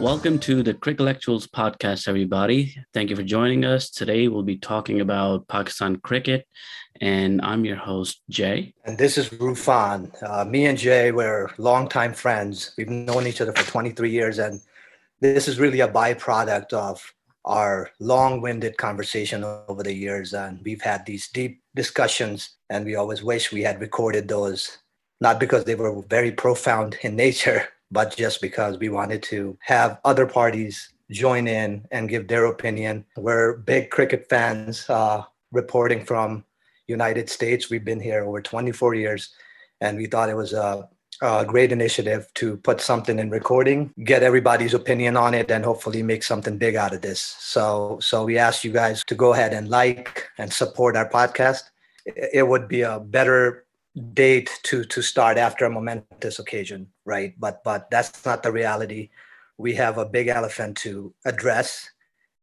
Welcome to the Crickelectuals podcast, everybody. Thank you for joining us. Today we'll be talking about Pakistan cricket, and I'm your host, Jay. And this is Rufan. Uh, me and Jay were longtime friends. We've known each other for 23 years, and this is really a byproduct of our long-winded conversation over the years. And we've had these deep discussions, and we always wish we had recorded those, not because they were very profound in nature, but just because we wanted to have other parties join in and give their opinion. We're big cricket fans, uh, reporting from United States. We've been here over 24 years, and we thought it was a, a great initiative to put something in recording, get everybody's opinion on it, and hopefully make something big out of this. So, so we ask you guys to go ahead and like and support our podcast. It would be a better date to to start after a momentous occasion, right? But but that's not the reality. We have a big elephant to address,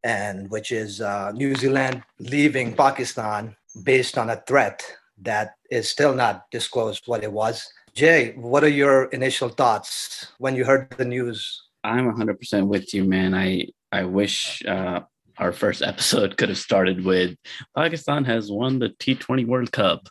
and which is uh, New Zealand leaving Pakistan based on a threat that is still not disclosed what it was. Jay, what are your initial thoughts when you heard the news? I'm 100% with you, man. I I wish uh, our first episode could have started with Pakistan has won the T20 World Cup,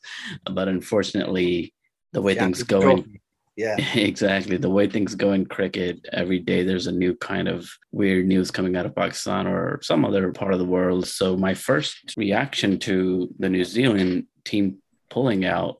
but unfortunately, the way things Champions go in Yeah. exactly the way things go in cricket every day there's a new kind of weird news coming out of pakistan or some other part of the world so my first reaction to the new zealand team pulling out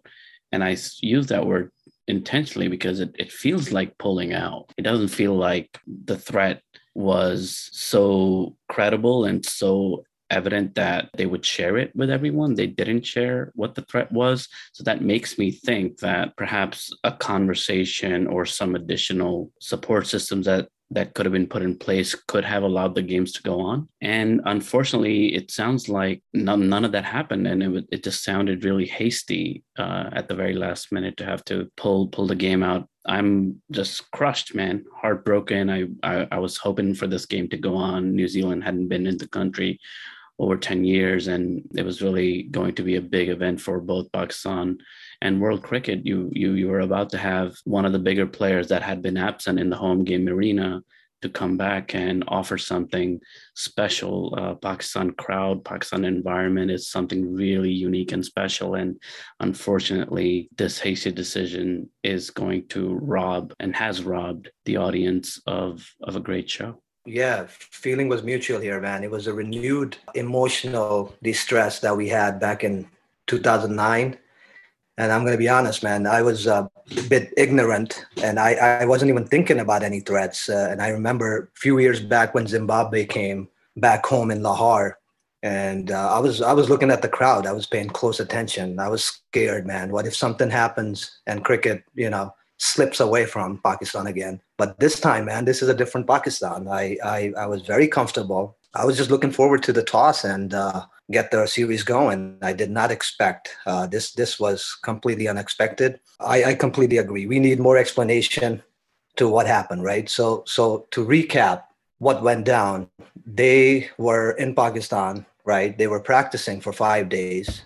and I use that word intentionally because it, it feels like pulling out it doesn't feel like the threat was so credible and so evident that they would share it with everyone. They didn't share what the threat was. So that makes me think that perhaps a conversation or some additional support systems that that could have been put in place could have allowed the games to go on. And unfortunately, it sounds like none, none of that happened. And it, it just sounded really hasty uh, at the very last minute to have to pull pull the game out. I'm just crushed, man, heartbroken. I, I I was hoping for this game to go on. New Zealand hadn't been in the country over 10 years and it was really going to be a big event for both Pakistan and world cricket you you you were about to have one of the bigger players that had been absent in the home game arena to come back and offer something special uh, pakistan crowd pakistan environment is something really unique and special and unfortunately this hasty decision is going to rob and has robbed the audience of of a great show Yeah, feeling was mutual here, man. It was a renewed emotional distress that we had back in 2009. And I'm going to be honest, man, I was a bit ignorant and I, I wasn't even thinking about any threats. Uh, and I remember a few years back when Zimbabwe came back home in Lahore. And uh, I was I was looking at the crowd. I was paying close attention. I was scared, man. What if something happens and cricket, you know, slips away from Pakistan again? But this time, man, this is a different Pakistan. I I, I was very comfortable. I was just looking forward to the toss and uh, get the series going. I did not expect uh, this. This was completely unexpected. I, I completely agree. We need more explanation to what happened, right? So so to recap, what went down? They were in Pakistan, right? They were practicing for five days,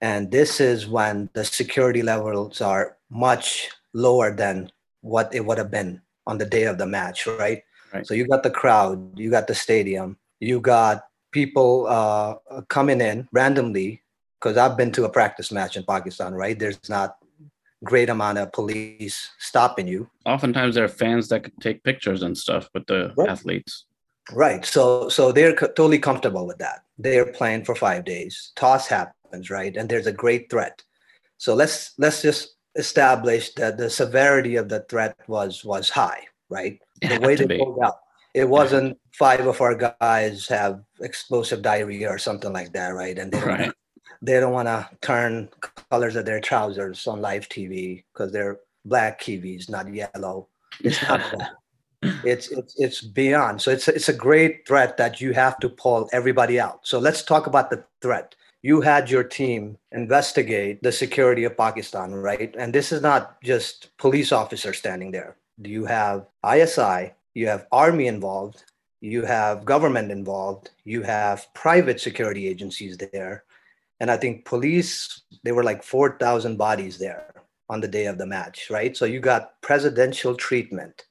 and this is when the security levels are much lower than what it would have been on the day of the match, right? Right. So you got the crowd, you got the stadium, you got people uh, coming in randomly. Because I've been to a practice match in Pakistan, right? There's not great amount of police stopping you, oftentimes there are fans that could take pictures and stuff with the Right. athletes right? So so they're co- totally comfortable with that. They're playing for five days. Toss happens, right? And there's a great threat. So let's let's just establish that the severity of the threat was was high, right? It the way to they be. pulled out. It wasn't five of our guys have explosive diarrhea or something like that, right? And they don't, right they don't want to turn colors of their trousers on live TV because they're black Kiwis, not yellow. It's not that. It's it's it's beyond. So it's it's a great threat that you have to pull everybody out. So let's talk about the threat. You had your team investigate the security of Pakistan, right? And this is not just police officers standing there. Do you have ISI, you have army involved, you have government involved, you have private security agencies there, And I think police, there were like 4,000 bodies there on the day of the match, right? So you got presidential treatment.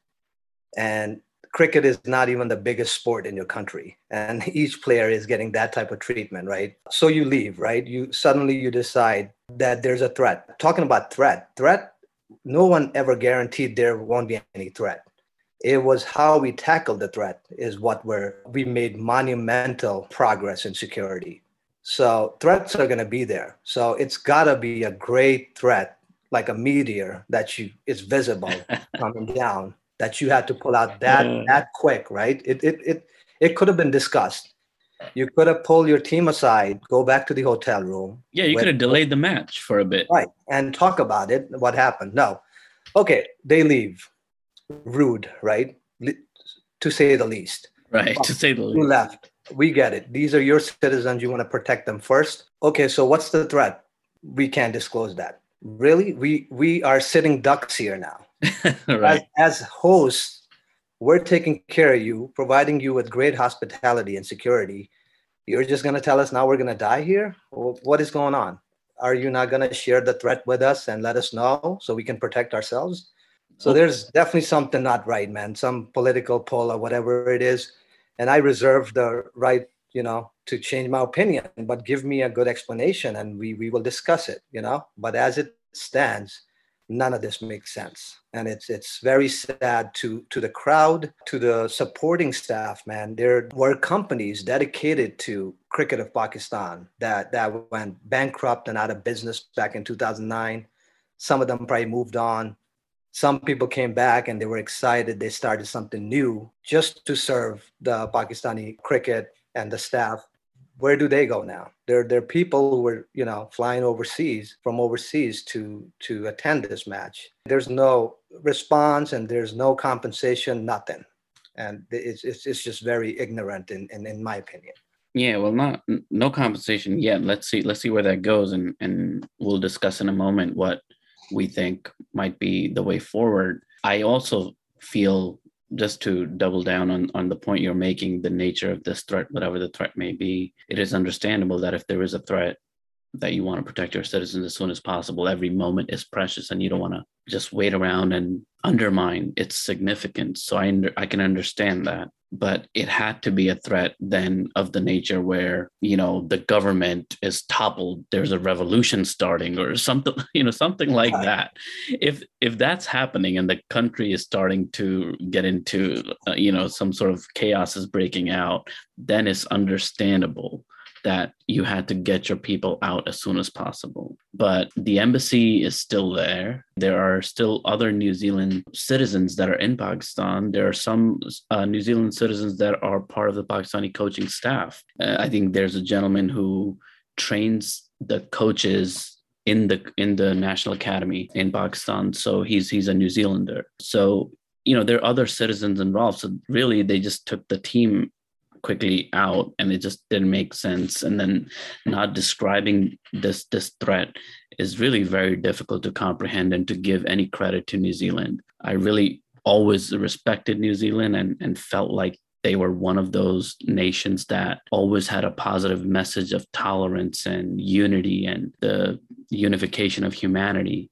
And cricket is not even the biggest sport in your country. And each player is getting that type of treatment, right? So you leave, right? You suddenly you decide that there's a threat. Talking about threat, threat, no one ever guaranteed there won't be any threat. It was how we tackled the threat is what we're we made monumental progress in security. So threats are going to be there. So it's got to be a great threat, like a meteor that you is visible coming down that you had to pull out that that quick, right? It it it it could have been discussed. You could have pulled your team aside, go back to the hotel room, Yeah, you When- could have delayed the match for a bit. right, and talk about it. What happened? No, okay, they leave. Rude, right? To say the least. Right, to say the least. You left. We get it. These are your citizens. You want to protect them first. Okay, so what's the threat? We can't disclose that. Really? We we are sitting ducks here now. right. as, as hosts, we're taking care of you, providing you with great hospitality and security. You're just going to tell us now we're going to die here? What is going on? Are you not going to share the threat with us and let us know so we can protect ourselves? So there's definitely something not right, man. Some political pull or whatever it is. And I reserve the right, you know, to change my opinion, but give me a good explanation and we, we will discuss it, you know. But as it stands, none of this makes sense and it's it's very sad to to the crowd to the supporting staff man there were companies dedicated to cricket of pakistan that that went bankrupt and out of business back in 2009 some of them probably moved on some people came back and they were excited they started something new just to serve the pakistani cricket and the staff where do they go now? There, are people who were, you know, flying overseas from overseas to to attend this match. There's no response and there's no compensation, nothing, and it's it's, it's just very ignorant in, in in my opinion. Yeah, well, not no compensation yet. Let's see. Let's see where that goes, and and we'll discuss in a moment what we think might be the way forward. I also feel just to double down on on the point you're making, the nature of this threat, whatever the threat may be, it is understandable that if there is a threat that you want to protect your citizens as soon as possible, every moment is precious, and you don't want to just wait around and undermine its significance. So I I can understand that, but it had to be a threat then of the nature where you know the government is toppled, there's a revolution starting, or something, you know, something like that. If if that's happening and the country is starting to get into uh, you know some sort of chaos is breaking out, then it's understandable that you had to get your people out as soon as possible. But the embassy is still there. There are still other New Zealand citizens that are in Pakistan. There are some uh, New Zealand citizens that are part of the Pakistani coaching staff. Uh, I think there's a gentleman who trains the coaches in the in the national academy in Pakistan. So he's he's a New Zealander. So you know there are other citizens involved. So really, they just took the team quickly out and it just didn't make sense and then not describing this this threat is really very difficult to comprehend and to give any credit to New Zealand. I really always respected New Zealand and, and felt like they were one of those nations that always had a positive message of tolerance and unity and the unification of humanity.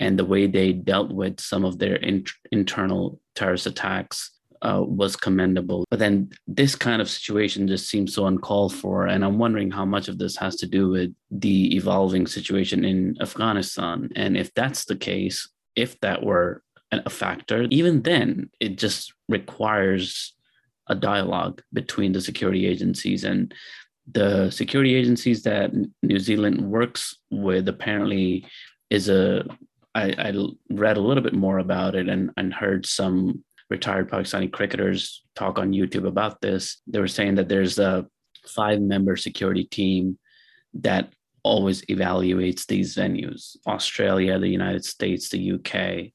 And the way they dealt with some of their in- internal terrorist attacks uh, was commendable. But then this kind of situation just seems so uncalled for. And I'm wondering how much of this has to do with the evolving situation in Afghanistan. And if that's the case, if that were a factor, even then, it just requires a dialogue between the security agencies and the security agencies that New Zealand works with apparently is a I, I read a little bit more about it and, and heard some retired Pakistani cricketers talk on YouTube about this. They were saying that there's a five member security team that always evaluates these venues Australia, the United States, the UK.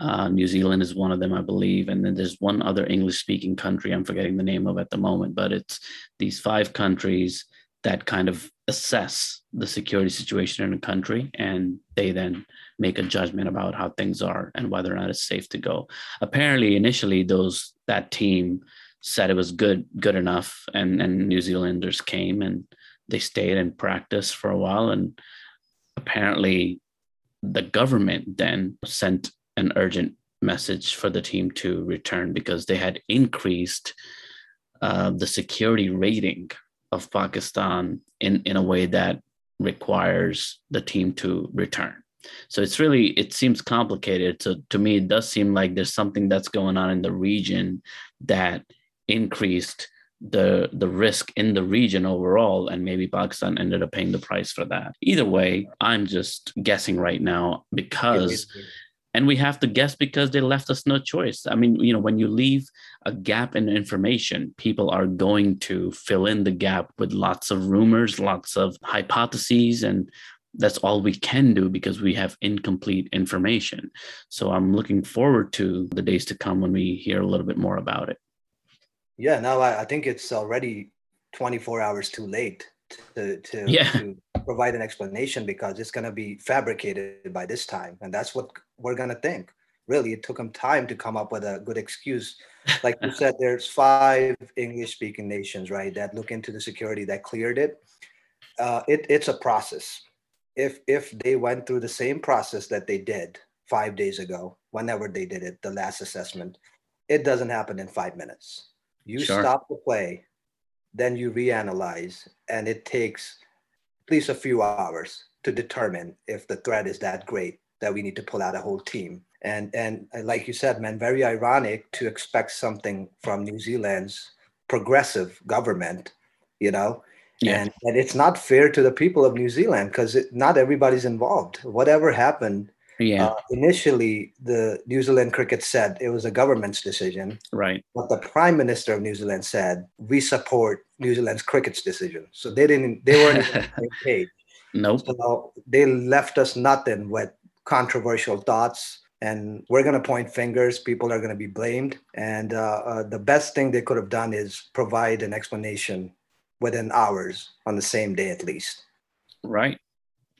Uh, New Zealand is one of them, I believe. And then there's one other English speaking country I'm forgetting the name of at the moment, but it's these five countries that kind of assess the security situation in a country and they then make a judgment about how things are and whether or not it's safe to go. Apparently initially those that team said it was good good enough and and new zealanders came and they stayed in practice for a while, and apparently, the government then sent an urgent message for the team to return because they had increased uh, the security rating of Pakistan in, in a way that requires the team to return. So it's really it seems complicated. So to me, it does seem like there's something that's going on in the region that increased the the risk in the region overall and maybe pakistan ended up paying the price for that either way i'm just guessing right now because and we have to guess because they left us no choice. I mean you know when you leave a gap in information people are going to fill in the gap with lots of rumors lots of hypotheses and that's all we can do because we have incomplete information. So i'm looking forward to the days to come when we hear a little bit more about it. Yeah, no, I, I think it's already 24 hours too late to, to, Yeah. to provide an explanation because it's going to be fabricated by this time. And that's what we're going to think. Really, it took them time to come up with a good excuse. Like you said, there's five English speaking nations, right, that look into the security that cleared it. Uh, it. It's a process. If, if they went through the same process that they did five days ago, whenever they did it, the last assessment, it doesn't happen in five minutes. You Sure. stop the play, then you reanalyze, and it takes at least a few hours to determine if the threat is that great that we need to pull out a whole team. And and like you said, man, very ironic to expect something from New Zealand's progressive government, you know. Yeah. And, and it's not fair to the people of New Zealand because not everybody's involved. Whatever happened, yeah uh, initially the New Zealand cricket said it was a government's decision, right but the prime minister of New Zealand said we support New Zealand's cricket's decision. So they didn't. They weren't on the same page. nope So they left us nothing with controversial thoughts. And we're going to point fingers. People are going to be blamed. And uh, uh, the best thing they could have done is provide an explanation within hours on the same day at least. Right.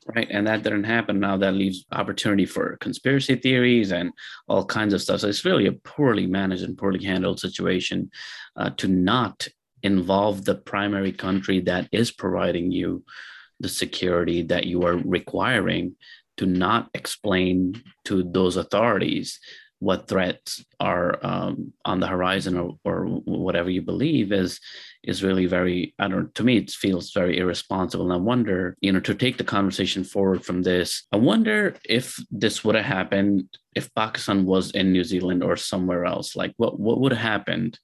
Right. And that didn't happen. Now that leaves opportunity for conspiracy theories and all kinds of stuff. So it's really a poorly managed and poorly handled situation uh, to not involve the primary country that is providing you the security that you are requiring to not explain to those authorities what threats are um, on the horizon or, or whatever you believe is is really very i don't to me it feels very irresponsible. And i wonder you know to take the conversation forward from this i wonder if this would have happened if pakistan was in new zealand or somewhere else. Like what what would have happened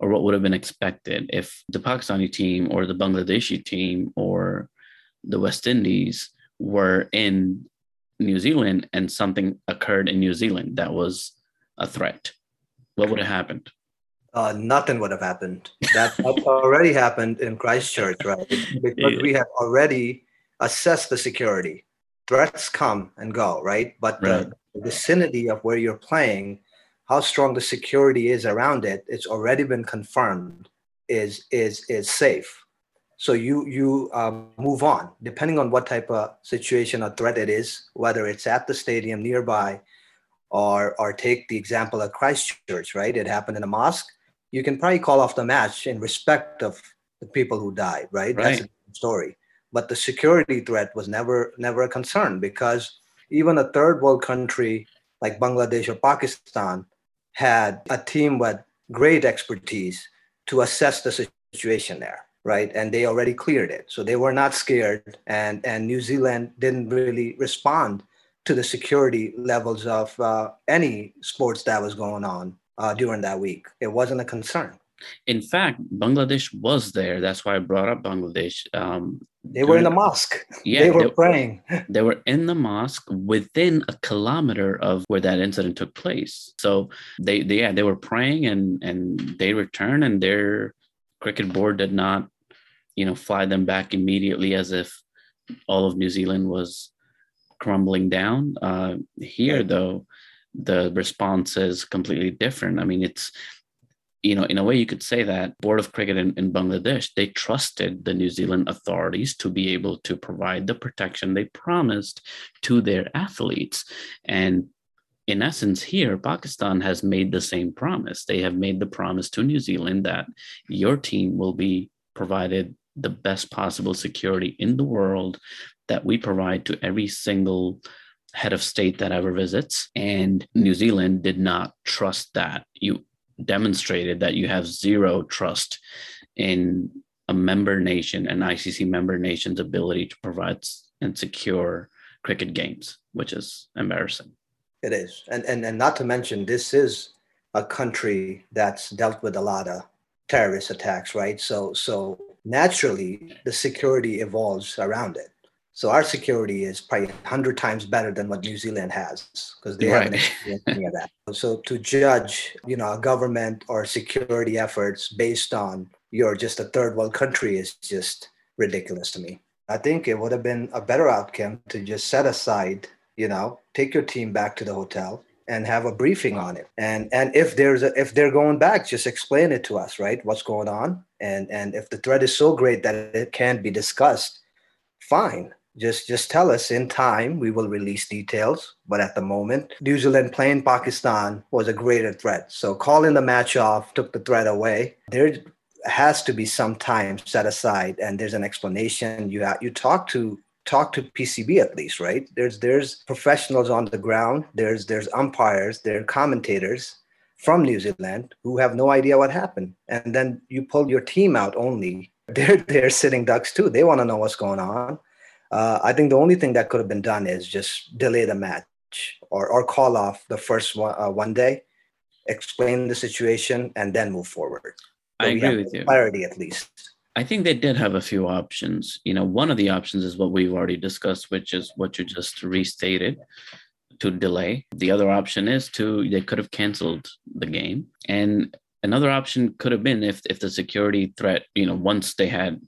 or what would have been expected if the pakistani team or the bangladeshi team or the west indies were in new zealand and something occurred in new zealand that was a threat what would have happened uh, nothing would have happened. That that's already happened in Christchurch, right? Because Yeah. we have already assessed the security. Threats come and go, right? But Right. the vicinity of where you're playing, how strong the security is around it, it's already been confirmed is is is safe. So you you um, move on depending on what type of situation or threat it is, whether it's at the stadium nearby, or or take the example of Christchurch, right? It happened in a mosque you can probably call off the match in respect of the people who died, right? That's a Right. story. But the security threat was never never a concern because even a third world country like Bangladesh or Pakistan had a team with great expertise to assess the situation there, right? And they already cleared it. So they were not scared and and New Zealand didn't really respond to the security levels of uh, any sports that was going on uh, during that week. It wasn't a concern. in fact bangladesh was there that's why i brought up bangladesh um, They were in the mosque. Yeah, they were they- praying. they were in the mosque within a kilometer of where that incident took place. So they, they yeah, they were praying and and they returned and their cricket board did not, you know, fly them back immediately as if all of New Zealand was crumbling down. Uh, here though, the response is completely different. I mean, it's you know, in a way, you could say that Board of Cricket in, in Bangladesh they trusted the New Zealand authorities to be able to provide the protection they promised to their athletes, and in essence, here Pakistan has made the same promise. They have made the promise to New Zealand that your team will be provided the best possible security in the world that we provide to every single head of state that ever visits. And New Zealand did not trust that. You demonstrated that you have zero trust in a member nation, an ICC member nation's ability to provide and secure cricket games, which is embarrassing. It is. And, and, and not to mention, this is a country that's dealt with a lot of terrorist attacks, right? So, so naturally, the security evolves around it. So our security is probably 100 times better than what New Zealand has because they Right. haven't experienced any of that. So to judge, you know, a government or security efforts based on you're just a third world country is just ridiculous to me. I think it would have been a better outcome to just set aside, you know, take your team back to the hotel and have a briefing on it. And and if there's a, if they're going back, just explain it to us, right? What's going on? And and if the threat is so great that it can't be discussed, fine. Just just tell us in time. We will release details. But at the moment, New Zealand playing Pakistan was a greater threat. So calling the match off took the threat away. There has to be some time set aside, and there's an explanation. You have, you talk to talk to PCB at least, right? There's there's professionals on the ground. There's there's umpires. There are commentators from New Zealand who have no idea what happened, and then you pull your team out only. They're they're sitting ducks too. They want to know what's going on. Uh, I think the only thing that could have been done is just delay the match or or call off the first one, uh, one day, explain the situation, and then move forward. I So we agree with you. Clarity at least. I think they did have a few options. You know, one of the options is what we've already discussed, which is what you just restated to delay. The other option is to they could have canceled the game. And another option could have been if if the security threat, you know, once they had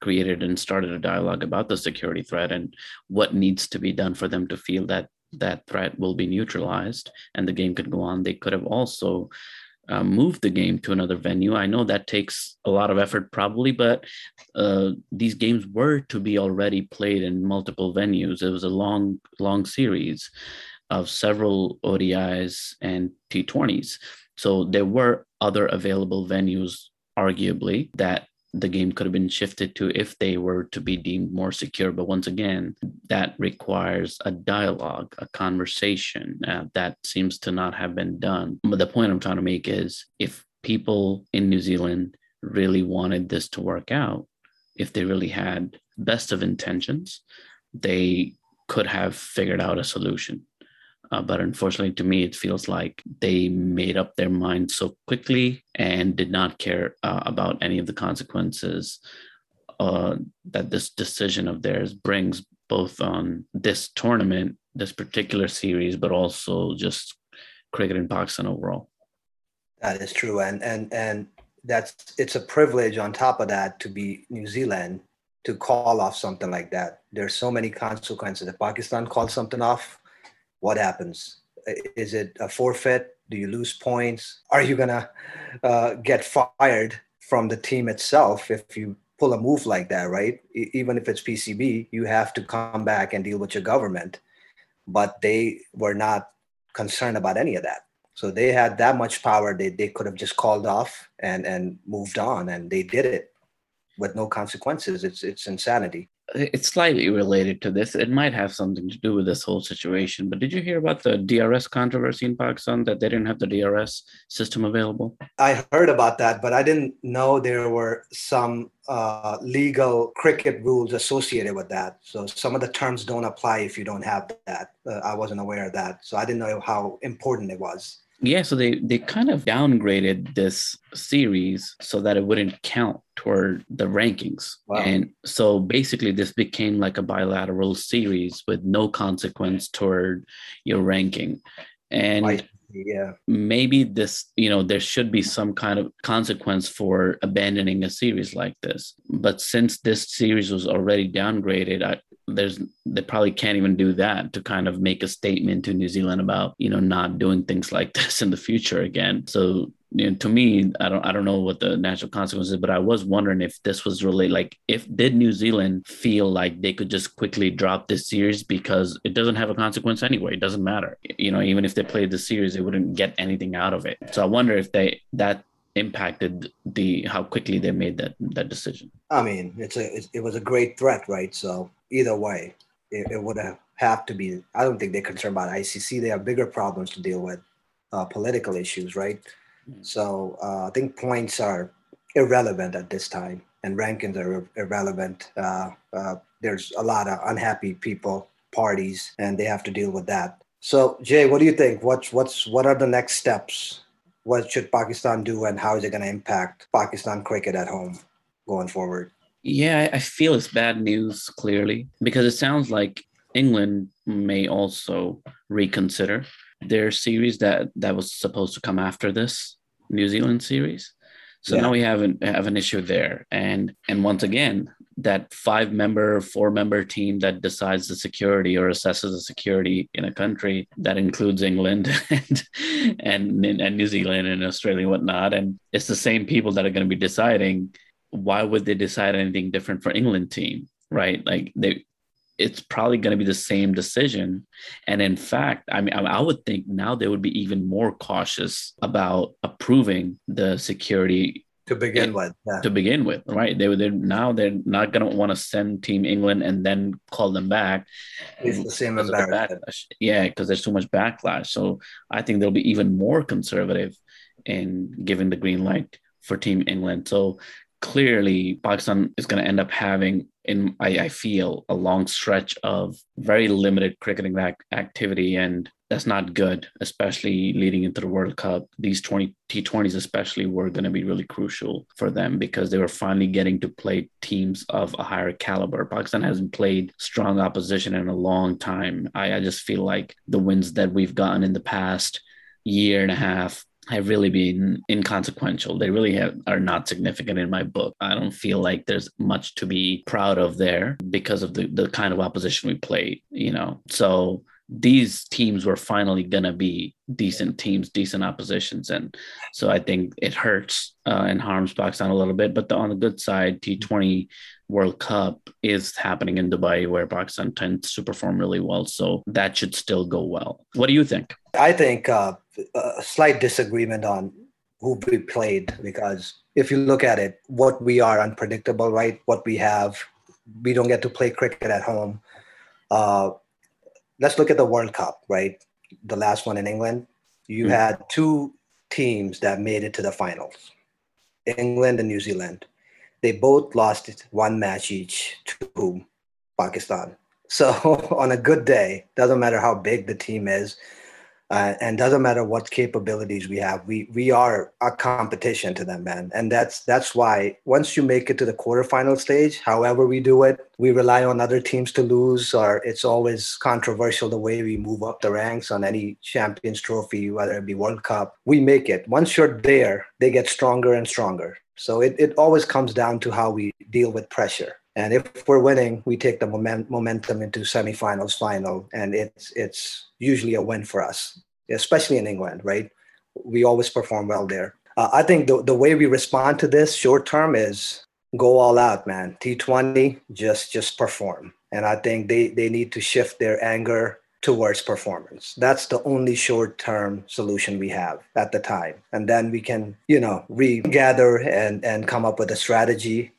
created and started a dialogue about the security threat and what needs to be done for them to feel that that threat will be neutralized and the game could go on, they could have also uh, move the game to another venue. I know that takes a lot of effort, probably, but uh, these games were to be already played in multiple venues. It was a long, long series of several ODIs and T20s. So there were other available venues, arguably, that the game could have been shifted to if they were to be deemed more secure. But once again, that requires a dialogue, a conversation uh, that seems to not have been done. But the point I'm trying to make is if people in New Zealand really wanted this to work out, if they really had best of intentions, they could have figured out a solution. Uh, but unfortunately, to me, it feels like they made up their mind so quickly and did not care uh, about any of the consequences uh, that this decision of theirs brings, both on this tournament, this particular series, but also just cricket in Pakistan overall. That is true, and and and that's it's a privilege on top of that to be New Zealand to call off something like that. There's so many consequences. If Pakistan calls something off, what happens? Is it a forfeit? Do you lose points? Are you gonna uh, get fired from the team itself if you pull a move like that? Right? E- Even if it's PCB, you have to come back and deal with your government. But they were not concerned about any of that. So they had that much power. They, they could have just called off and, and moved on, and they did it with no consequences. It's it's insanity. It's slightly related to this. It might have something to do with this whole situation. But did you hear about the DRS controversy in Pakistan that they didn't have the DRS system available? I heard about that, but I didn't know there were some uh, legal cricket rules associated with that. So some of the terms don't apply if you don't have that. Uh, I wasn't aware of that, so I didn't know how important it was. Yeah, so they they kind of downgraded this series so that it wouldn't count toward the rankings. Wow. And so basically this became like a bilateral series with no consequence toward your ranking. And Right. Yeah, maybe this, you know, there should be some kind of consequence for abandoning a series like this. But since this series was already downgraded, I, there's they probably can't even do that to kind of make a statement to New Zealand about, you know, not doing things like this in the future again. So you know, to me, I don't I don't know what the natural consequences, but I was wondering if this was really like if did New Zealand feel like they could just quickly drop this series because it doesn't have a consequence anyway. It doesn't matter. You know, even if they played the series, they wouldn't get anything out of it. So I wonder if they that impacted the how quickly they made that that decision. I mean, it's a it, it was a great threat, right? So either way, it, it would have have to be. I don't think they're concerned about ICC. They have bigger problems to deal with, uh, political issues, right? Mm. So uh, I think points are irrelevant at this time, and rankings are ir- irrelevant. Uh, uh, there's a lot of unhappy people, parties, and they have to deal with that. So Jay, what do you think? What's what's what are the next steps? What should Pakistan do, and how is it going to impact Pakistan cricket at home going forward? Yeah, I feel it's bad news clearly because it sounds like England may also reconsider their series that that was supposed to come after this New Zealand series. So Yeah. now we have an have an issue there, and and once again, that five member, four member team that decides the security or assesses the security in a country that includes England and and and New Zealand and Australia and whatnot, and it's the same people that are going to be deciding. Why would they decide anything different for England team, right? Like they, it's probably going to be the same decision. And in fact, I mean, I I would think now they would be even more cautious about approving the security To begin with, yeah. to begin with, right? They they're, now they're not going to want to send Team England and then call them back. it's the same of the Yeah, because there's too much backlash. So I think they'll be even more conservative in giving the green light for Team England. So clearly, Pakistan is going to end up having, in I, I feel, a long stretch of very limited cricketing ac- activity, and that's not good, especially leading into the World Cup. These 20 T20s, especially, were going to be really crucial for them because they were finally getting to play teams of a higher caliber. Pakistan hasn't played strong opposition in a long time. I, I just feel like the wins that we've gotten in the past year and a half have really been inconsequential. They really have, are not significant in my book. I don't feel like there's much to be proud of there because of the, the kind of opposition we played, you know. So these teams were finally going to be decent teams, decent oppositions. And so I think it hurts uh, and harms Pakistan a little bit. But the, on the good side, T20 World Cup is happening in Dubai where Pakistan tends to perform really well. So that should still go well. What do you think? I think uh, a slight disagreement on who we played because if you look at it, what we are unpredictable, right? What we have, we don't get to play cricket at home. Uh, let's look at the World Cup, right? The last one in England. You Mhm. had two teams that made it to the finals England and New Zealand. They both lost one match each to? Pakistan. So on a good day, doesn't matter how big the team is, uh, and doesn't matter what capabilities we have, we we are a competition to them, man. And that's that's why once you make it to the quarterfinal stage, however we do it, we rely on other teams to lose, or it's always controversial the way we move up the ranks on any Champions Trophy, whether it be World Cup. We make it. Once you're there, they get stronger and stronger. So it, it always comes down to how we deal with pressure. And if we're winning, we take the moment, momentum into semifinals, final, and it's it's usually a win for us, especially in England, right? We always perform well there. Uh, I think the, the way we respond to this short term is go all out, man. T20, just just perform. And I think they they need to shift their anger towards performance. That's the only short term solution we have at the time. And then we can, you know, regather and and come up with a strategy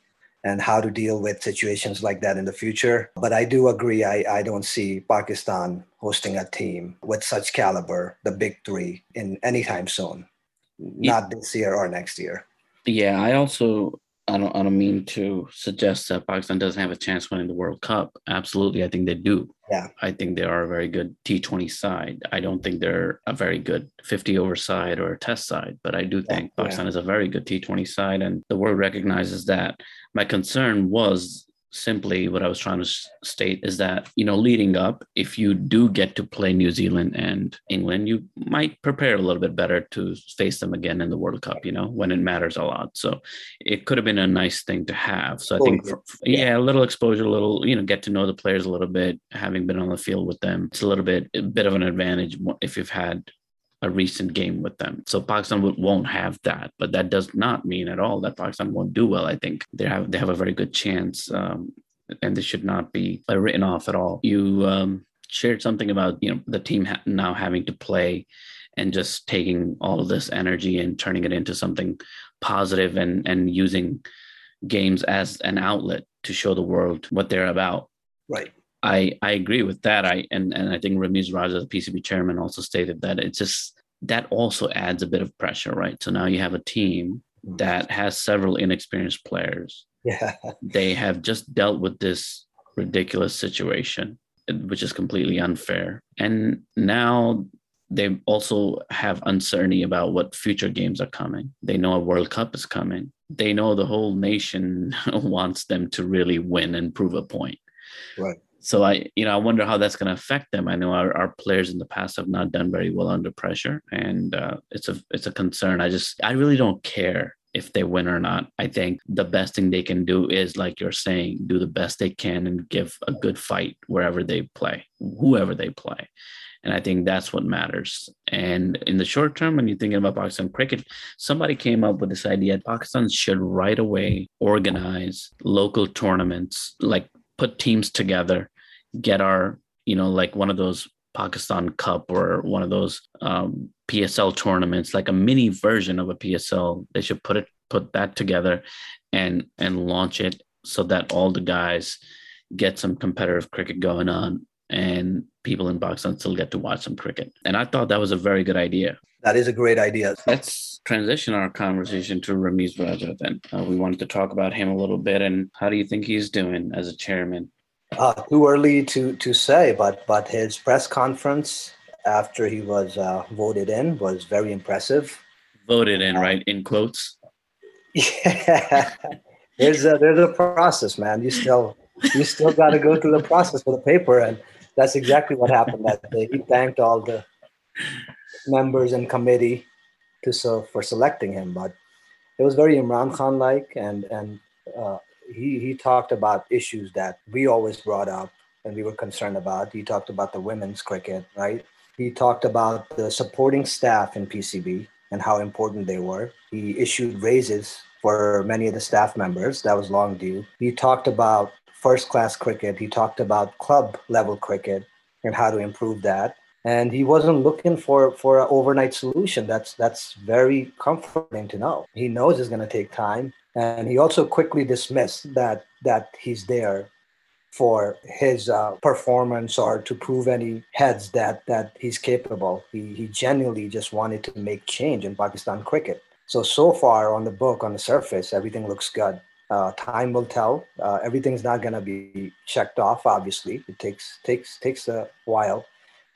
and how to deal with situations like that in the future. But I do agree, I, I don't see Pakistan hosting a team with such caliber, the big three, in any time soon. Not this year or next year. Yeah, I also I don't I don't mean to suggest that Pakistan doesn't have a chance winning the World Cup. Absolutely, I think they do. Yeah. I think they are a very good T20 side. I don't think they're a very good 50 over side or a test side, but I do think yeah. Pakistan is a very good T20 side and the world recognizes that. My concern was simply what I was trying to state is that, you know, leading up, if you do get to play New Zealand and England, you might prepare a little bit better to face them again in the World Cup, you know, when it matters a lot. So it could have been a nice thing to have. So I think, for, yeah, a little exposure, a little, you know, get to know the players a little bit, having been on the field with them. It's a little bit, a bit of an advantage if you've had a recent game with them. So Pakistan won't have that, but that does not mean at all that Pakistan won't do well. I think they have they have a very good chance, um, and they should not be uh, written off at all. You um, shared something about you know the team ha- now having to play and just taking all of this energy and turning it into something positive and and using games as an outlet to show the world what they're about. Right. I I agree with that. I and and I think Ramiz Raja, the PCB chairman, also stated that it's just that also adds a bit of pressure, right? So now you have a team mm. that has several inexperienced players. Yeah. They have just dealt with this ridiculous situation, which is completely unfair. And now they also have uncertainty about what future games are coming. They know a World Cup is coming. They know the whole nation wants them to really win and prove a point. Right. So I, you know, I wonder how that's going to affect them. I know our, our players in the past have not done very well under pressure, and uh, it's a it's a concern. I just I really don't care if they win or not. I think the best thing they can do is, like you're saying, do the best they can and give a good fight wherever they play, whoever they play. And I think that's what matters. And in the short term, when you're thinking about Pakistan cricket, somebody came up with this idea Pakistan should right away organize local tournaments, like put teams together, get our, you know, like one of those Pakistan Cup or one of those um, PSL tournaments, like a mini version of a PSL. They should put it put that together and and launch it so that all the guys get some competitive cricket going on and people in Pakistan still get to watch some cricket. And I thought that was a very good idea. That is a great idea. Let's transition our conversation to Ramiz Raja then. Uh, we wanted to talk about him a little bit and how do you think he's doing as a chairman? Uh, too early to to say, but but his press conference after he was uh, voted in was very impressive. Voted in, right? In quotes. Yeah, there's a there's a process, man. You still you still got to go through the process for the paper, and that's exactly what happened that day. He thanked all the members and committee to so for selecting him, but it was very Imran Khan like, and and uh, he he talked about issues that we always brought up and we were concerned about. He talked about the women's cricket, right? He talked about the supporting staff in PCB and how important they were. He issued raises for many of the staff members. That was long due. He talked about first class cricket. He talked about club level cricket and how to improve that. And he wasn't looking for for an overnight solution. That's that's very comforting to know. He knows it's going to take time, and he also quickly dismissed that that he's there for his uh, performance or to prove any heads that that he's capable. He he genuinely just wanted to make change in Pakistan cricket. So so far on the book, on the surface, everything looks good. Uh, time will tell. Uh, everything's not going to be checked off. Obviously, it takes takes takes a while.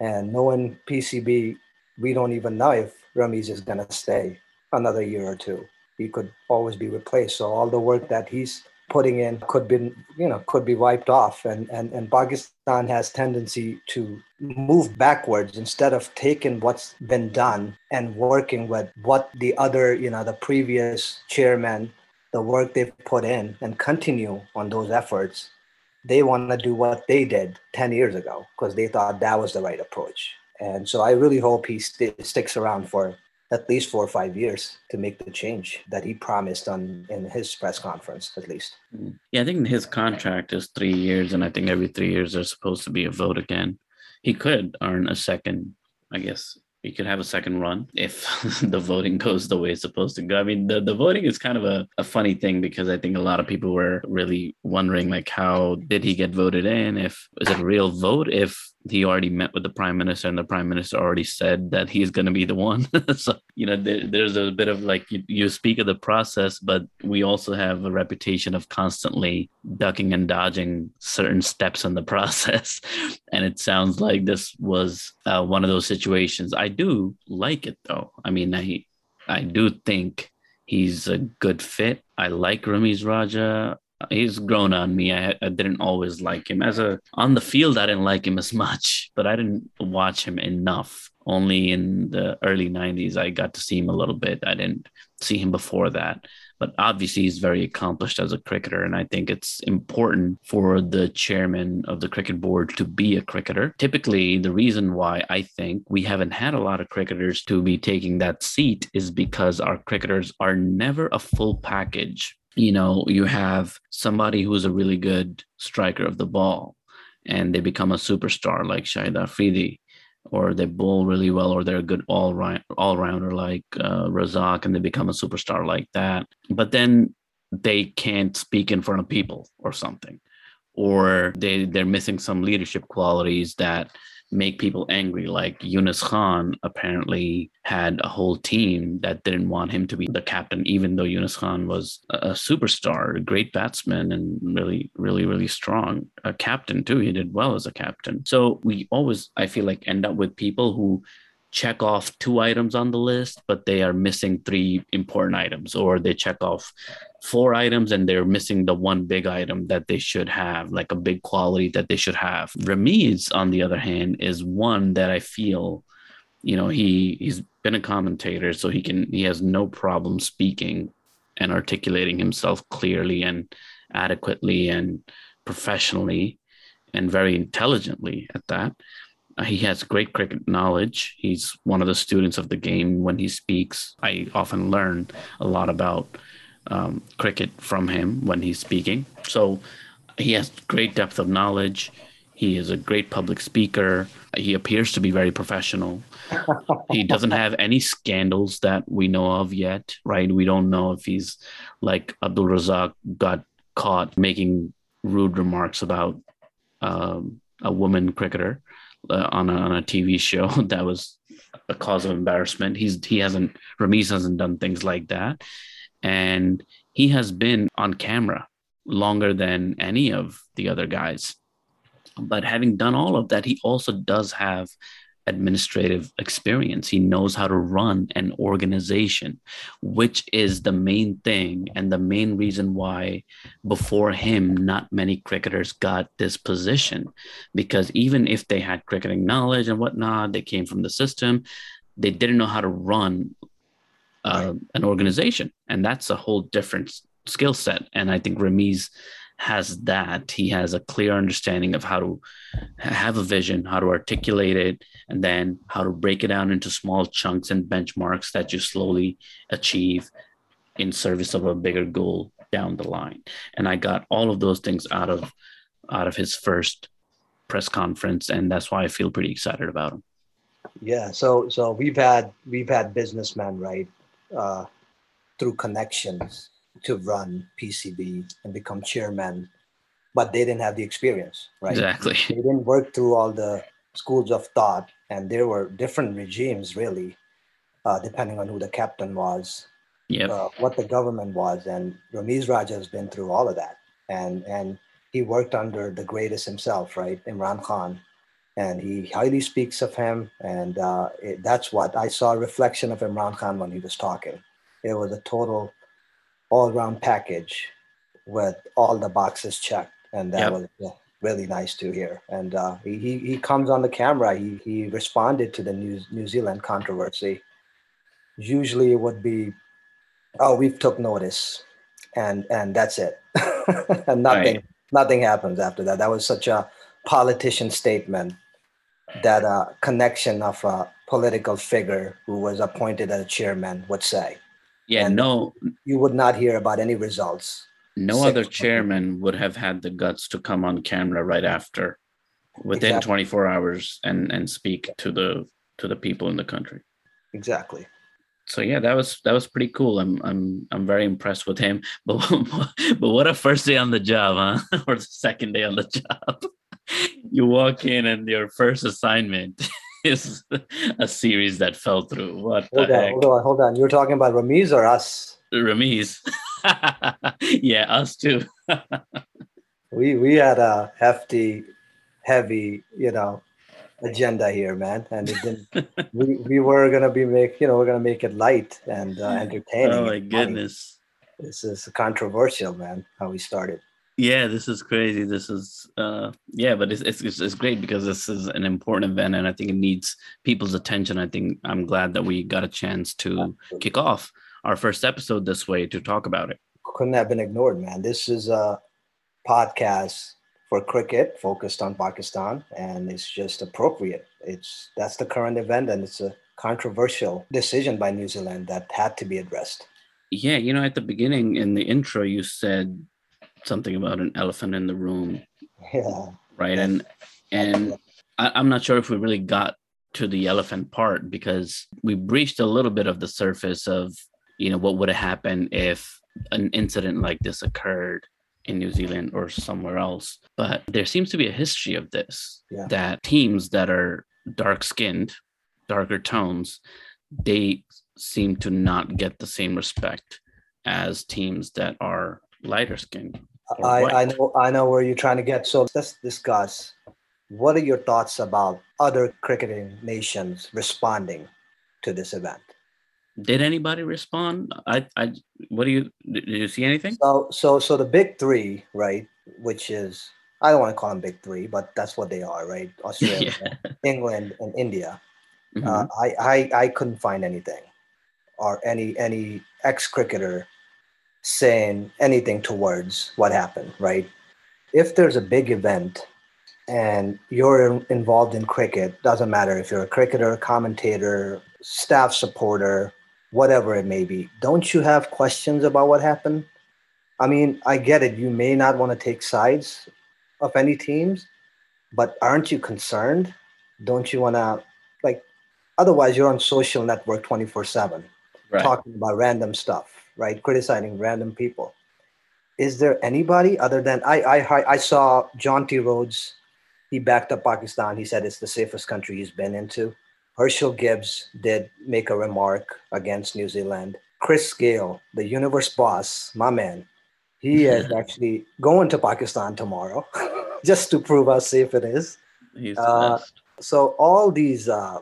And knowing PCB, we don't even know if Ramiz is going to stay another year or two. He could always be replaced. So all the work that he's putting in could be you know could be wiped off and and, and pakistan has tendency to move backwards instead of taking what's been done and working with what the other you know the previous chairman the work they've put in and continue on those efforts they want to do what they did 10 years ago because they thought that was the right approach and so i really hope he st- sticks around for at least four or five years to make the change that he promised on in his press conference at least Yeah, I think his contract is three years, and I think every three years there's supposed to be a vote again. He could earn a second, I guess. He could have a second run if the voting goes the way it's supposed to go. I mean, the, the voting is kind of a, a funny thing because I think a lot of people were really wondering like how did he get voted in? If is it a real vote? If he already met with the prime minister and the prime minister already said that he's going to be the one. so, you know, there, there's a bit of like you, you speak of the process, but we also have a reputation of constantly ducking and dodging certain steps in the process. and it sounds like this was uh, one of those situations. I do like it though. I mean, I, I do think he's a good fit. I like Ramiz Raja he's grown on me. I, I didn't always like him as a on the field. I didn't like him as much, but I didn't watch him enough. Only in the early '90s, I got to see him a little bit. I didn't see him before that. But obviously, he's very accomplished as a cricketer, and I think it's important for the chairman of the cricket board to be a cricketer. Typically, the reason why I think we haven't had a lot of cricketers to be taking that seat is because our cricketers are never a full package you know, you have somebody who's a really good striker of the ball and they become a superstar like Shahid Afridi. or they bowl really well, or they're a good all round all rounder like uh, Razak, and they become a superstar like that. But then they can't speak in front of people or something, or they they're missing some leadership qualities that make people angry. Like Yunus Khan apparently had a whole team that didn't want him to be the captain, even though Yunus Khan was a superstar, a great batsman, and really, really, really strong. A captain too. He did well as a captain. So we always, I feel like, end up with people who check off two items on the list, but they are missing three important items, or they check off four items and they're missing the one big item that they should have, like a big quality that they should have. Ramiz, on the other hand, is one that I feel, you know, he he's been a commentator, so he can he has no problem speaking and articulating himself clearly and adequately and professionally and very intelligently at that. Uh, he has great cricket knowledge. He's one of the students of the game. When he speaks, I often learn a lot about um, cricket from him when he's speaking. So he has great depth of knowledge. He is a great public speaker. He appears to be very professional. he doesn't have any scandals that we know of yet, right? We don't know if he's like Abdul Razak got caught making rude remarks about um, a woman cricketer uh, on, a, on a TV show that was a cause of embarrassment. He's he hasn't Ramiz hasn't done things like that, and he has been on camera longer than any of the other guys. But having done all of that, he also does have administrative experience. He knows how to run an organization, which is the main thing and the main reason why before him, not many cricketers got this position. Because even if they had cricketing knowledge and whatnot, they came from the system, they didn't know how to run uh, an organization. And that's a whole different skill set. And I think Ramiz has that. He has a clear understanding of how to have a vision, how to articulate it, and then how to break it down into small chunks and benchmarks that you slowly achieve in service of a bigger goal down the line. And I got all of those things out of out of his first press conference, and that's why I feel pretty excited about him. Yeah. So so we've had we've had businessmen right uh, through connections to run PCB and become chairman, but they didn't have the experience, right? Exactly. They didn't work through all the schools of thought, and there were different regimes, really, uh, depending on who the captain was, Yep. uh, what the government was, and Ramiz Raja has been through all of that, and and he worked under the greatest himself, right, Imran Khan, and he highly speaks of him, and uh, it, that's what I saw a reflection of Imran Khan when he was talking. It was a total all-round package with all the boxes checked, and that Yep. was uh, really nice to hear. And uh, he, he he comes on the camera. He he responded to the New New Zealand controversy. Usually it would be, oh, we've took notice, and and that's it, and nothing Right. nothing happens after that. That was such a politician statement that a connection of a political figure who was appointed as a chairman would say. Yeah, no You would not hear about any results. no Six other months. chairman would have had the guts to come on camera right after within Exactly. 24 hours and and speak to the to the people in the country. Exactly. so yeah that was that was pretty cool i'm i'm i'm very impressed with him but but what a first day on the job huh or the second day on the job you walk in and your first assignment is a series that fell through what Hold on, heck hold on, hold on. You're talking about Ramiz or us? Ramiz. yeah us too We we had a hefty, heavy, you know, agenda here, man, and it didn't. we we were gonna be make you know we're gonna make it light and uh, entertaining. oh my and funny. goodness This is controversial, man. How we started. Yeah this is crazy this is uh yeah but it's, it's it's it's great because this is an important event and i think it needs people's attention i think i'm glad that we got a chance to kick off our first episode this way to talk about it Couldn't have been ignored, man. This is a podcast for cricket focused on Pakistan, and it's just appropriate. It's that's the current event, and it's a controversial decision by New Zealand that had to be addressed. yeah you know at the beginning in the intro you said something about an elephant in the room Yeah. right and and I, i'm not sure if we really got to the elephant part because we breached a little bit of the surface of you know what would have happened if an incident like this occurred in New Zealand or somewhere else. But there seems to be a history of this Yeah. that teams that are dark skinned, darker tones, they seem to not get the same respect as teams that are lighter skinned. I, I know I know where you're trying to get. So let's discuss. What are your thoughts about other cricketing nations responding to this event? Did anybody respond? I, I, what do you, did you see anything? So so so the big three, right? Which is I don't want to call them big three, but that's what they are, right? Australia, England, and India. Mhm. Uh, I, I I couldn't find anything, or any any ex cricketer saying anything towards what happened. Right? If there's a big event, and you're involved in cricket, doesn't matter if you're a cricketer, commentator, staff supporter, whatever it may be. Don't you have questions about what happened? I mean, I get it. You may not want to take sides of any teams, but aren't you concerned? Don't you want to, like, otherwise you're on social network 24 7 right. talking about random stuff, right? Criticizing random people. Is there anybody other than I? I I saw Jonty Rhodes. He backed up Pakistan. He said it's the safest country he's been into. Herschelle Gibbs did make a remark against New Zealand. Chris Gayle, the universe boss, my man, he is actually going to Pakistan tomorrow just to prove how safe it is. He's the uh, best. So all these uh,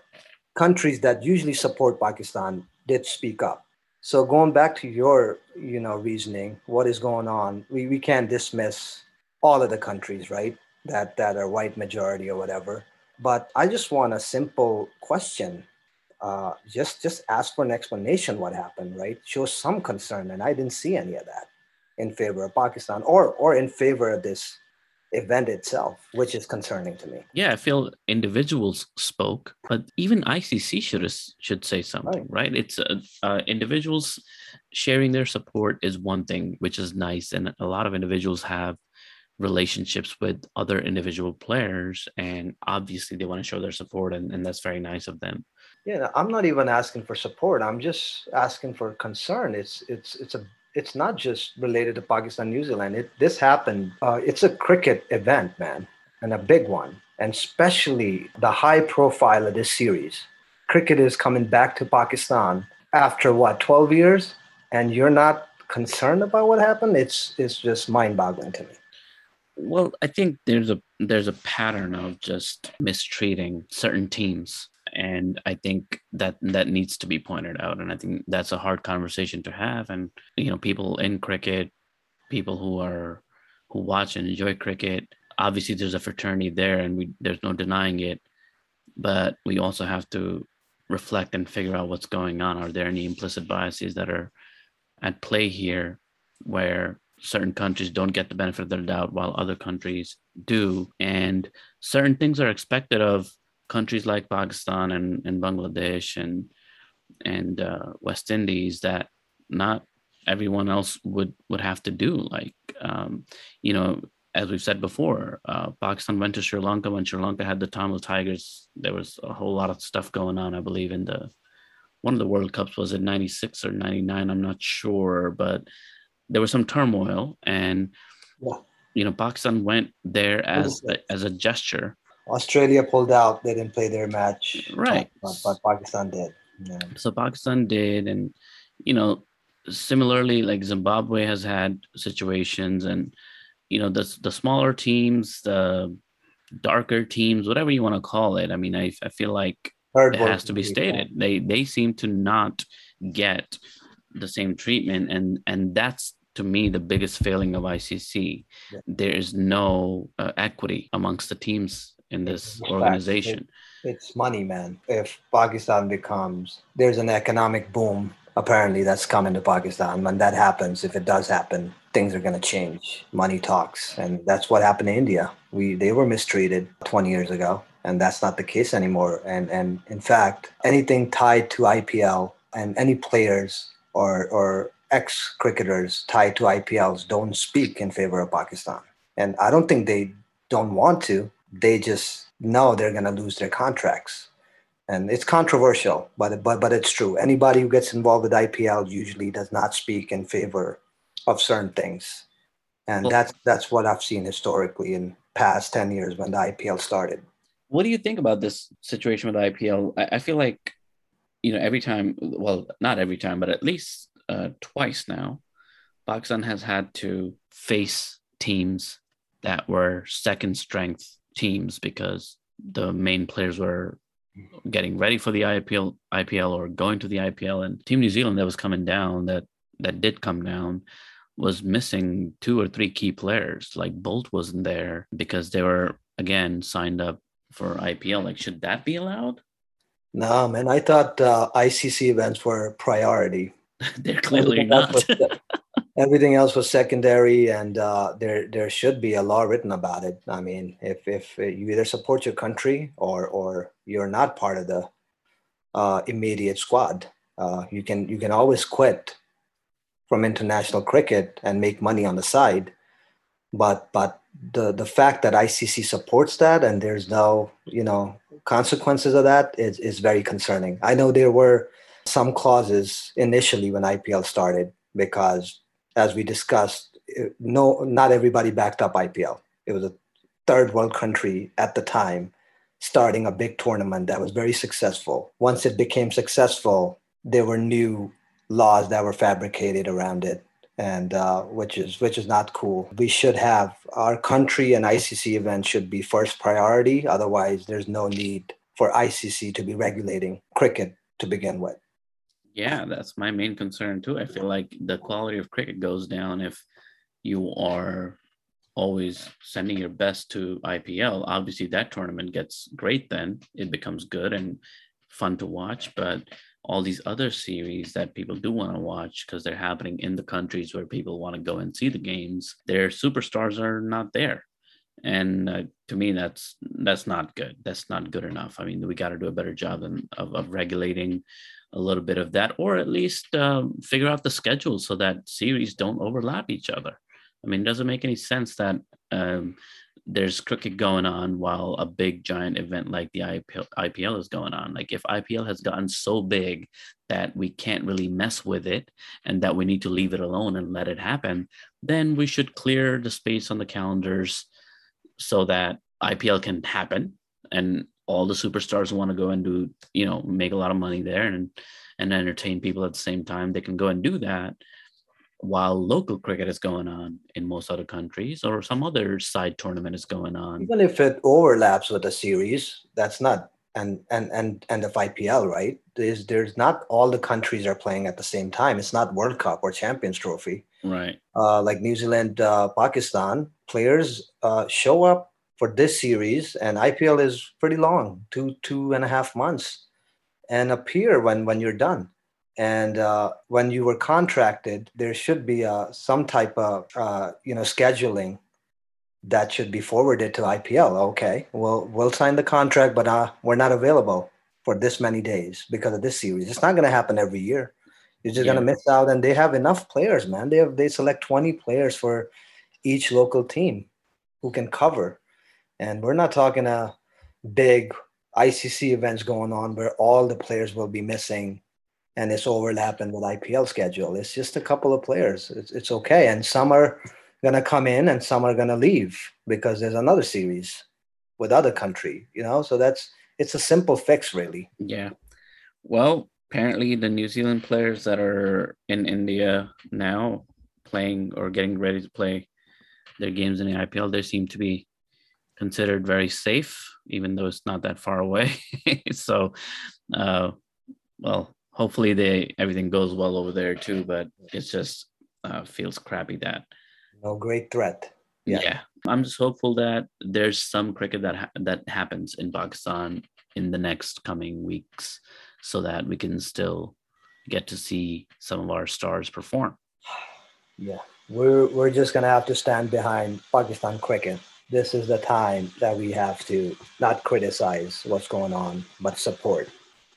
countries that usually support Pakistan did speak up. So going back to your, you know, reasoning, what is going on? We, we can't dismiss all of the countries, right? That that are white majority or whatever. But I just want a simple question. Uh, just just ask for an explanation what happened, right? Show some concern, and I didn't see any of that in favor of Pakistan or or in favor of this event itself, which is concerning to me. Yeah, I feel individuals spoke, but even ICC should should say something, right? It's uh, uh, individuals sharing their support is one thing, which is nice, and a lot of individuals have relationships with other individual players, and obviously they want to show their support, and, and that's very nice of them. Yeah, I'm not even asking for support. I'm just asking for concern. It's it's it's a it's not just related to Pakistan, New Zealand. It this happened. Uh, it's a cricket event, man, and a big one, and especially the high profile of this series. Cricket is coming back to Pakistan after what 12 years, and you're not concerned about what happened. It's it's just mind boggling to me. Well, I think there's a there's a pattern of just mistreating certain teams, and I think that that needs to be pointed out. And I think that's a hard conversation to have. And you know, people in cricket, people who are who watch and enjoy cricket, obviously there's a fraternity there, and we there's no denying it. But we also have to reflect and figure out what's going on. Are there any implicit biases that are at play here, where certain countries don't get the benefit of the doubt while other countries do. And certain things are expected of countries like Pakistan and, and Bangladesh and and uh, West Indies that not everyone else would would have to do. Like um, you know, as we've said before, uh, Pakistan went to Sri Lanka when Sri Lanka had the Tamil Tigers. There was a whole lot of stuff going on, I believe, in the one of the World Cups was in 96 or 99, I'm not sure, but there was some turmoil and Yeah. you know Pakistan went there as Understood. as a gesture. Australia pulled out; they didn't play their match, Right. But, but Pakistan did. Yeah. So Pakistan did and you know similarly like Zimbabwe has had situations and you know the the smaller teams, the darker teams, whatever you want to call it. I mean, I I feel like Heard it has to be stated. They they seem to not get the same treatment, and and that's to me the biggest failing of ICC. Yeah. There is no uh, equity amongst the teams in this organization. It's money, man. If Pakistan becomes, there's an economic boom apparently that's coming to Pakistan. When that happens, if it does happen, things are going to change. Money talks, and that's what happened to India. We they were mistreated 20 years ago, and that's not the case anymore. And and in fact, anything tied to IPL and any players or or ex cricketers tied to IPLs don't speak in favor of Pakistan. And I don't think they don't want to. They just know they're going to lose their contracts. and it's controversial, but but but it's true. Anybody who gets involved with IPL usually does not speak in favor of certain things, and Well- that's that's what I've seen historically in past ten years when the IPL started. What do you think about this situation with IPL? I, I feel like, you know, every time, well, not every time, but at least uh, twice now, Pakistan has had to face teams that were second strength teams because the main players were getting ready for the IPL, IPL or going to the IPL, and Team New Zealand that was coming down, that that did come down, was missing two or three key players. Like Boult wasn't there because they were again signed up for IPL. Like, should that be allowed? No, man, I thought uh, ICC events were priority. They're clearly not. Everything else was secondary, and uh, there there should be a law written about it. I mean, if if you either support your country or or you're not part of the uh, immediate squad, uh, you can you can always quit from international cricket and make money on the side. But but the the fact that ICC supports that and there's no you know consequences of that is is very concerning. I know there were some clauses initially when IPL started because, as we discussed, no, not everybody backed up IPL. It was a third world country at the time starting a big tournament that was very successful. Once it became successful, there were new laws that were fabricated around it, and uh, which is which is not cool. We should have our country and ICC events should be first priority. Otherwise, there's no need for ICC to be regulating cricket to begin with. Yeah, that's my main concern too. I feel like the quality of cricket goes down if you are always sending your best to IPL. Obviously, that tournament gets great, then it becomes good and fun to watch. But all these other series that people do want to watch because they're happening in the countries where people want to go and see the games, their superstars are not there. And uh, to me, that's that's not good. That's not good enough. I mean, we got to do a better job of, of regulating a little bit of that, or at least um, figure out the schedule so that series don't overlap each other. I mean, it doesn't make any sense that um, there's cricket going on while a big giant event like the IPL, IPL is going on. Like if IPL has gotten so big that we can't really mess with it and that we need to leave it alone and let it happen, then we should clear the space on the calendars so that IPL can happen and all the superstars want to go and do, you know, make a lot of money there and and entertain people at the same time. They can go and do that while local cricket is going on in most other countries or some other side tournament is going on. even if it overlaps with a series that's not and and and and of ipl right there's there's not all the countries are playing at the same time it's not world cup or champions trophy Right. uh, like new zealand uh, pakistan players uh, show up for this series and ipl is pretty long two two and a half months and appear when when you're done and uh, when you were contracted there should be uh, some type of uh, you know scheduling that should be forwarded to IPL. Okay, well, we'll sign the contract, but uh, we're not available for this many days because of this series. It's not going to happen every year. You're just going to miss out, and they have enough players, man. They have they select 20 players for each local team who can cover, and we're not talking a big ICC events going on where all the players will be missing. And it's overlapping with IPL schedule. It's just a couple of players. It's, it's okay. And some are going to come in and some are going to leave because there's another series with other country you know so that's it's a simple fix really Yeah. Well, apparently the New Zealand players that are in India now playing or getting ready to play their games in the IPL, they seem to be considered very safe, even though it's not that far away. so, uh, well, hopefully they everything goes well over there too. But it just uh, feels crappy that no great threat yeah. Yeah. I'm just hopeful that there's some cricket that ha- that happens in Pakistan in the next coming weeks, so that we can still get to see some of our stars perform. yeah we're we're just going to have to stand behind pakistan cricket this is the time that we have to not criticize what's going on but support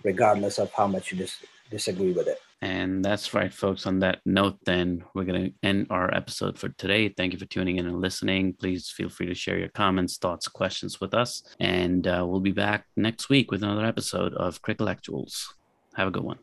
regardless of how much you dis- disagree with it And that's right, folks. On that note, then we're going to end our episode for today. Thank you for tuning in and listening. Please feel free to share your comments, thoughts, questions with us. And uh, we'll be back next week with another episode of Crickolectuals. Have a good one.